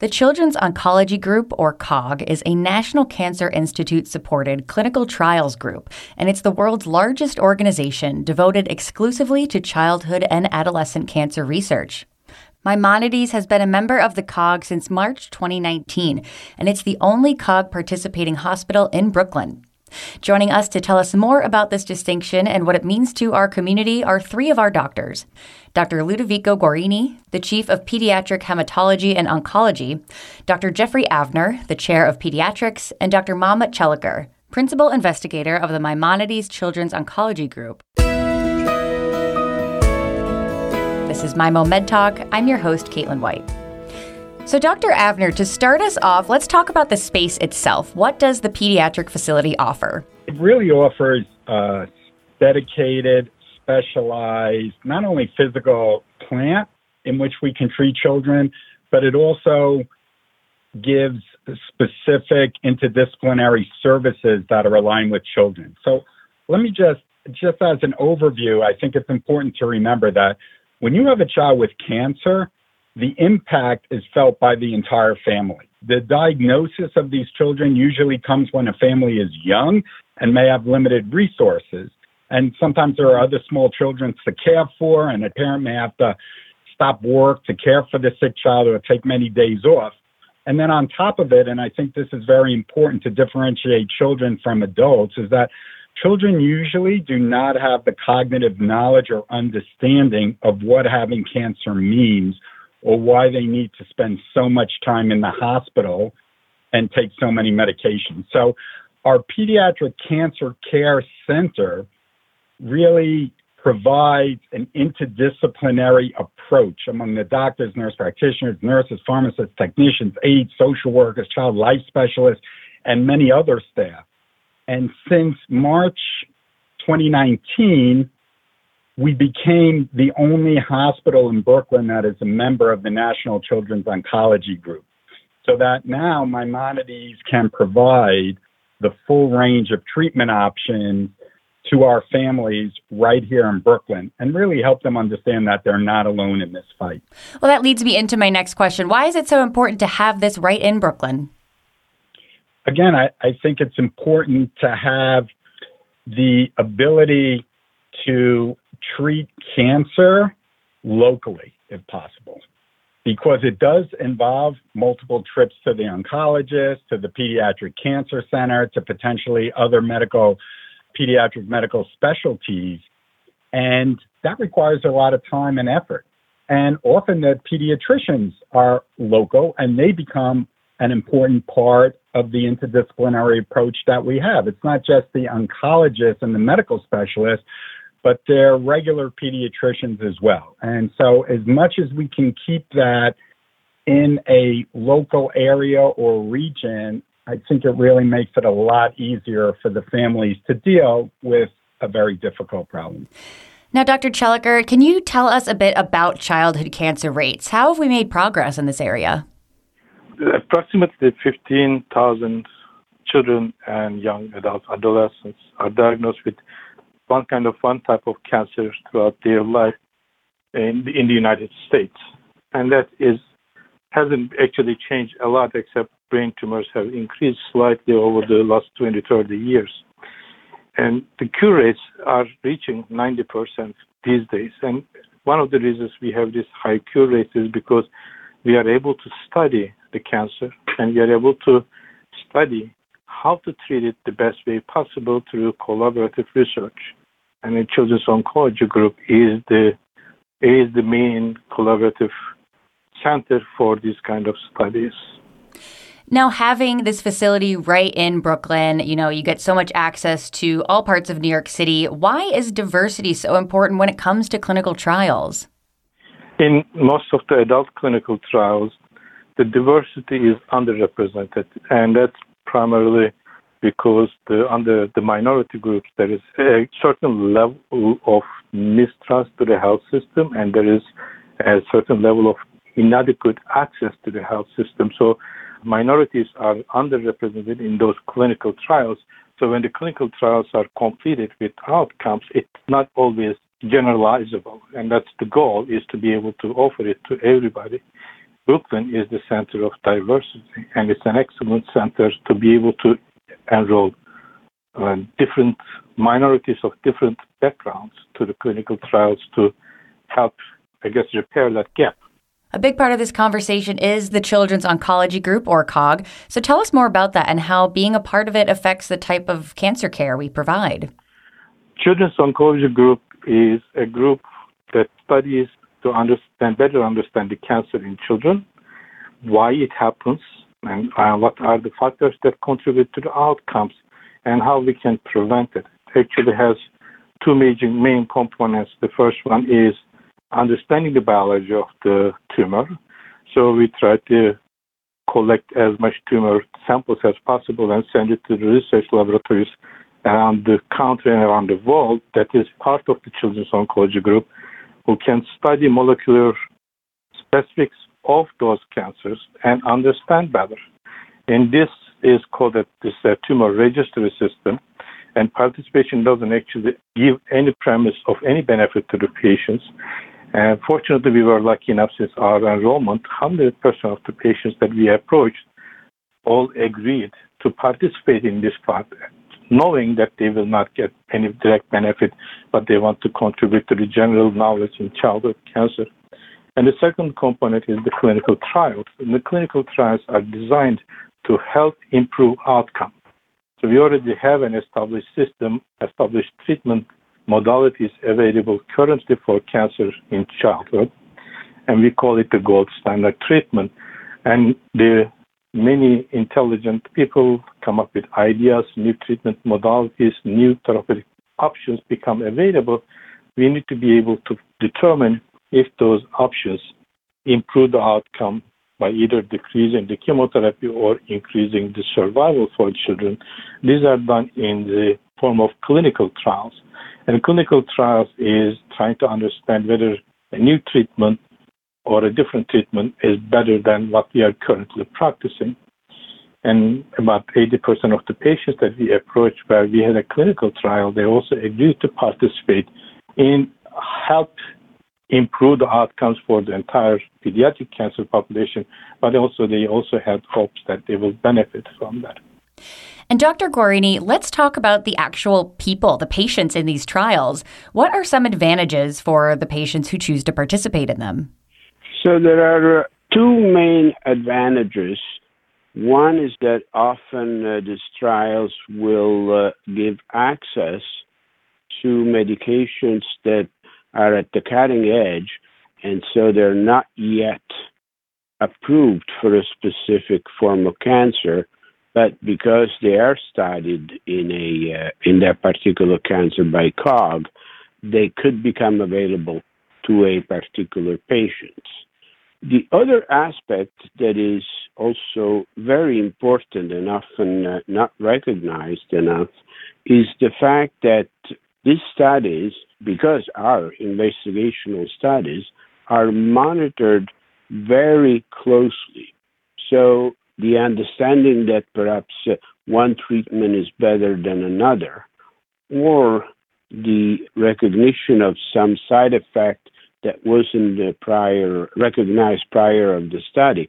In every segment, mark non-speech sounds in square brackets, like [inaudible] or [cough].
The Children's Oncology Group, or COG, is a National Cancer Institute supported clinical trials group, and it's the world's largest organization devoted exclusively to childhood and adolescent cancer research. Maimonides has been a member of the COG since March 2019, and it's the only COG participating hospital in Brooklyn. Joining us to tell us more about this distinction and what it means to our community are three of our doctors Dr. Ludovico Guarini, the Chief of Pediatric Hematology and Oncology, Dr. Jeffrey Avner, the Chair of Pediatrics, and Dr. Mahmoud Chelikar, Principal Investigator of the Maimonides Children's Oncology Group. This is Maimo Med Talk. I'm your host, Caitlin White. So, Dr. Avner, to start us off, let's talk about the space itself. What does the pediatric facility offer? It really offers a dedicated, specialized, not only physical plant in which we can treat children, but it also gives specific interdisciplinary services that are aligned with children. So, let me just, just as an overview, I think it's important to remember that when you have a child with cancer, the impact is felt by the entire family. The diagnosis of these children usually comes when a family is young and may have limited resources. And sometimes there are other small children to care for, and a parent may have to stop work to care for the sick child or take many days off. And then on top of it, and I think this is very important to differentiate children from adults, is that children usually do not have the cognitive knowledge or understanding of what having cancer means or why they need to spend so much time in the hospital and take so many medications. So, our pediatric cancer care center really provides an interdisciplinary approach among the doctors, nurse practitioners, nurses, pharmacists, technicians, aides, social workers, child life specialists, and many other staff. And since March 2019, we became the only hospital in Brooklyn that is a member of the National Children's Oncology Group. So that now Maimonides can provide the full range of treatment options to our families right here in Brooklyn and really help them understand that they're not alone in this fight. Well, that leads me into my next question. Why is it so important to have this right in Brooklyn? Again, I, I think it's important to have the ability to treat cancer locally if possible because it does involve multiple trips to the oncologist, to the pediatric cancer center, to potentially other medical, pediatric medical specialties. And that requires a lot of time and effort. And often the pediatricians are local and they become an important part of the interdisciplinary approach that we have. It's not just the oncologist and the medical specialist, but they're regular pediatricians as well. And so, as much as we can keep that in a local area or region, I think it really makes it a lot easier for the families to deal with a very difficult problem. Now, Dr. Chelikar, can you tell us a bit about childhood cancer rates? How have we made progress in this area? Approximately 15,000 children and young adults, adolescents are diagnosed with one kind of one type of cancer throughout their life in the, in the United States, and that is hasn't actually changed a lot, except brain tumors have increased slightly over the last 20, 30 years. And the cure rates are reaching 90% these days. And one of the reasons we have this high cure rate is because we are able to study the cancer and we are able to study how to treat it the best way possible through collaborative research. And the Children's Oncology Group is the is the main collaborative center for these kind of studies. Now, having this facility right in Brooklyn, you know, you get so much access to all parts of New York City. Why is diversity so important when it comes to clinical trials? In most of the adult clinical trials, the diversity is underrepresented, and that's primarily because the, under the minority groups there is a certain level of mistrust to the health system, and there is a certain level of inadequate access to the health system. So minorities are underrepresented in those clinical trials. So when the clinical trials are completed with outcomes, it's not always generalizable, and that's the goal is to be able to offer it to everybody. Brooklyn is the center of diversity, and it's an excellent center to be able to enroll uh, different minorities of different backgrounds to the clinical trials to help, I guess, repair that gap. A big part of this conversation is the Children's Oncology Group, or COG. So tell us more about that and how being a part of it affects the type of cancer care we provide. Children's Oncology Group is a group that studies to understand better understand the cancer in children, why it happens, and uh, what are the factors that contribute to the outcomes, and how we can prevent it. It actually has two major main components. The first one is understanding the biology of the tumor. So we try to collect as much tumor samples as possible and send it to the research laboratories around the country and around the world that is part of the Children's Oncology Group who can study molecular specifics of those cancers and understand better. And this is called a, tumor registry system, and participation doesn't actually give any premise of any benefit to the patients. And fortunately, we were lucky enough since our enrollment, 100% of the patients that we approached all agreed to participate in this part, knowing that they will not get any direct benefit, but they want to contribute to the general knowledge in childhood cancer. And the second component is the clinical trials. And the clinical trials are designed to help improve outcome. So we already have an established system, established treatment modalities available currently for cancer in childhood, and we call it the gold standard treatment. And the many intelligent people come up with ideas, new treatment modalities, new therapeutic options become available. We need to be able to determine if those options improve the outcome by either decreasing the chemotherapy or increasing the survival for children. These are done in the form of clinical trials. And clinical trials is trying to understand whether a new treatment or a different treatment is better than what we are currently practicing. And about 80% of the patients that we approached where we had a clinical trial, they also agreed to participate in help improve the outcomes for the entire pediatric cancer population, but also they also had hopes that they will benefit from that. And Dr. Guarini, let's talk about the actual people, the patients in these trials. What are some advantages for the patients who choose to participate in them? So there are uh, two main advantages. One is that often uh, these trials will uh, give access to medications that are at the cutting edge, and so they're not yet approved for a specific form of cancer, but because they are studied in a uh, in that particular cancer by COG, they could become available to a particular patient. The other aspect that is also very important and often uh, not recognized enough is the fact that these studies, because our investigational studies, are monitored very closely. So the understanding that perhaps uh, one treatment is better than another, or the recognition of some side effect that wasn't prior recognized prior of the study,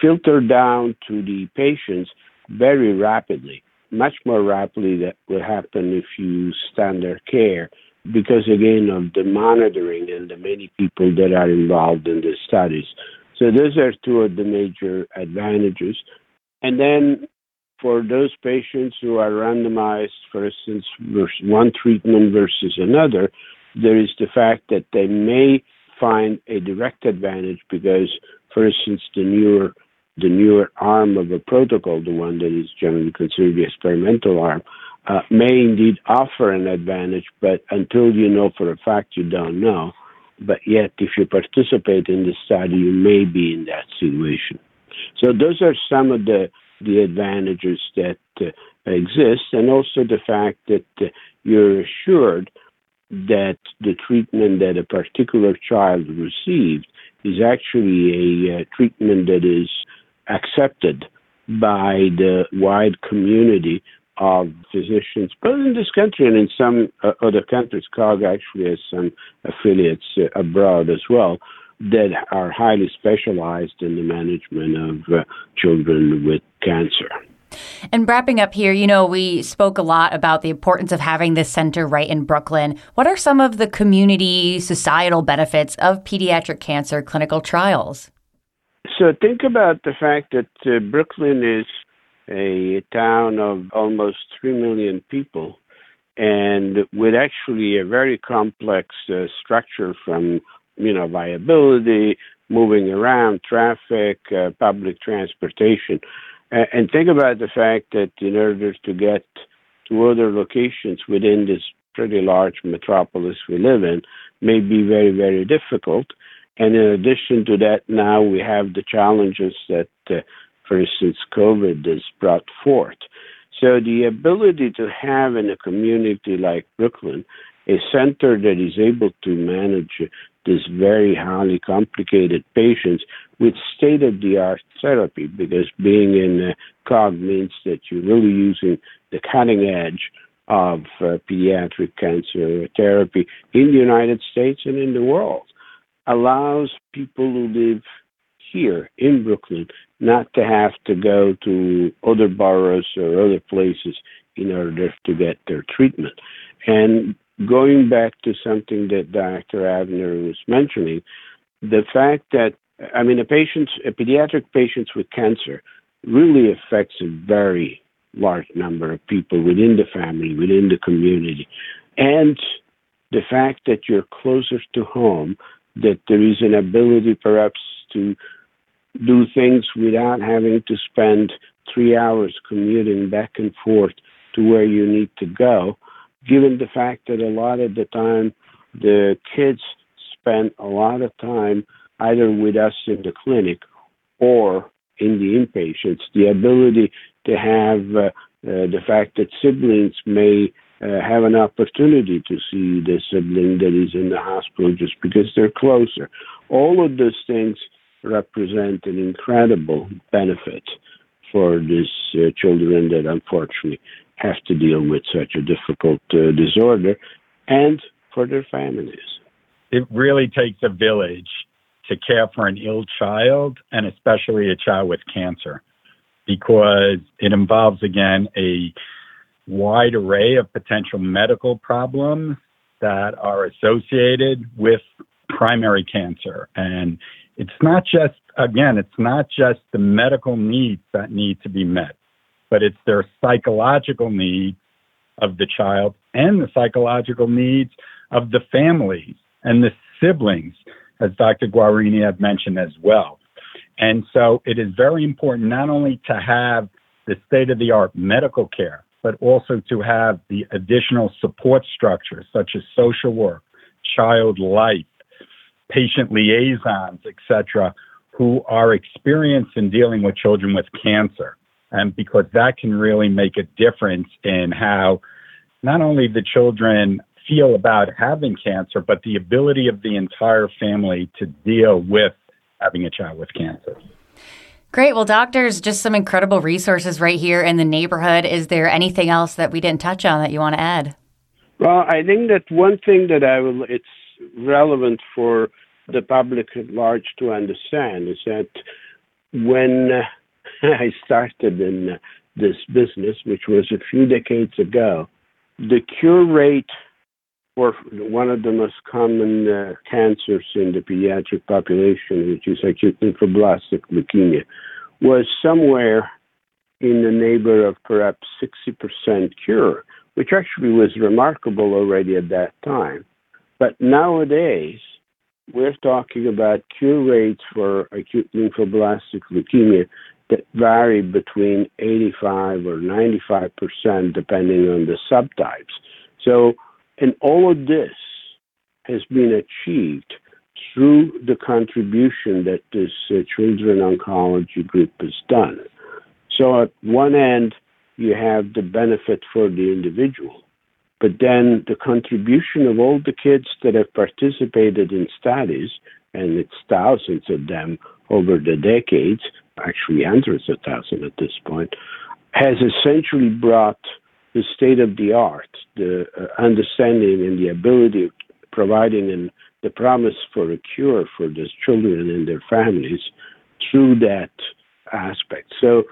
filter down to the patients very rapidly much more rapidly than would happen if you standard care because again of the monitoring and the many people that are involved in the studies. So those are two of the major advantages. And then for those patients who are randomized, for instance, one treatment versus another, there is the fact that they may find a direct advantage because, for instance, the newer the newer arm of a protocol, the one that is generally considered the experimental arm, uh, may indeed offer an advantage, but until you know for a fact, you don't know. But yet, if you participate in the study, you may be in that situation. So those are some of the the advantages that uh, exist, and also the fact that uh, you're assured that the treatment that a particular child received is actually a uh, treatment that is accepted by the wide community of physicians, both in this country and in some uh, other countries. COG actually has some affiliates uh, abroad as well. that are highly specialized in the management of uh, children with cancer. And wrapping up here, you know, we spoke a lot about the importance of having this center right in Brooklyn. What are some of the community societal benefits of pediatric cancer clinical trials? So think about the fact that uh, Brooklyn is a town of almost 3 million people and with actually a very complex uh, structure from you know viability moving around traffic uh, public transportation. Uh, and think about the fact that in order to get to other locations within this pretty large metropolis we live in may be very very difficult. And in addition to that now we have the challenges that instance covid has brought forth. So the ability to have in a community like Brooklyn a center that is able to manage this very highly complicated patients with state of the art therapy because being in COG means that you're really using the cutting edge of uh, pediatric cancer therapy in the United States and in the world allows people who live here in Brooklyn not to have to go to other boroughs or other places in order to get their treatment. And going back to something that Dr. Avner was mentioning, the fact that I mean, a patient, a uh, pediatric patients with cancer really affects a very large number of people within the family, within the community. And the fact that you're closer to home, that there is an ability perhaps to do things without having to spend three hours commuting back and forth to where you need to go, given the fact that a lot of the time the kids spend a lot of time either with us in the clinic or in the inpatients, the ability to have uh, uh, the fact that siblings may uh, have an opportunity to see the sibling that is in the hospital just because they're closer. All of those things represent an incredible benefit for these uh, children that unfortunately have to deal with such a difficult uh, disorder and for their families. It really takes a village to care for an ill child and especially a child with cancer because it involves, again, a wide array of potential medical problems that are associated with primary cancer. And it's not just, again, it's not just the medical needs that need to be met, but it's their psychological needs of the child and the psychological needs of the families and the siblings, as Dr. Guarini had mentioned as well. And so it is very important not only to have the state of the art medical care, but also to have the additional support structures such as social work, child life, patient liaisons, etc., who are experienced in dealing with children with cancer. And because that can really make a difference in how not only the children feel about having cancer, but the ability of the entire family to deal with having a child with cancer. Great. Well, doctors, just some incredible resources right here in the neighborhood. Is there anything else that we didn't touch on that you want to add? Well, I think that one thing that I will, it's relevant for the public at large to understand is that when uh, [laughs] I started in uh, this business, which was a few decades ago, the cure rate for one of the most common uh, cancers in the pediatric population, which is acute lymphoblastic leukemia, was somewhere in the neighborhood of perhaps 60% cure, which actually was remarkable already at that time. But nowadays, we're talking about cure rates for acute lymphoblastic leukemia that vary between 85 or 95 percent, depending on the subtypes. So, and all of this has been achieved through the contribution that this uh, children oncology group has done. So, at one end, you have the benefit for the individual, but then the contribution of all the kids that have participated in studies, and it's thousands of them over the decades, actually hundreds of thousands at this point, has essentially brought the state of the art, the uh, understanding and the ability of providing and the promise for a cure for those children and their families through that aspect. So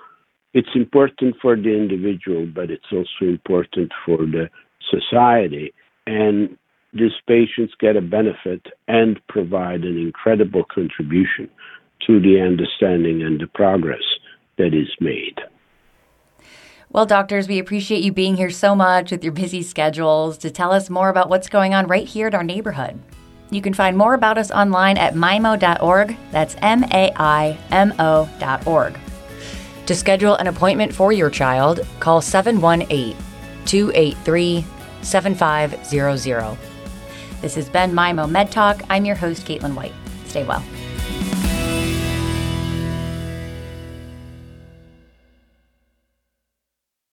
it's important for the individual, but it's also important for the society. And these patients get a benefit and provide an incredible contribution to the understanding and the progress that is made. Well, doctors, we appreciate you being here so much with your busy schedules to tell us more about what's going on right here in our neighborhood. You can find more about us online at maimo.org. That's M A I M O.org. To schedule an appointment for your child, call 718 283 7500. This has been Maimo Med Talk. I'm your host, Caitlin White. Stay well.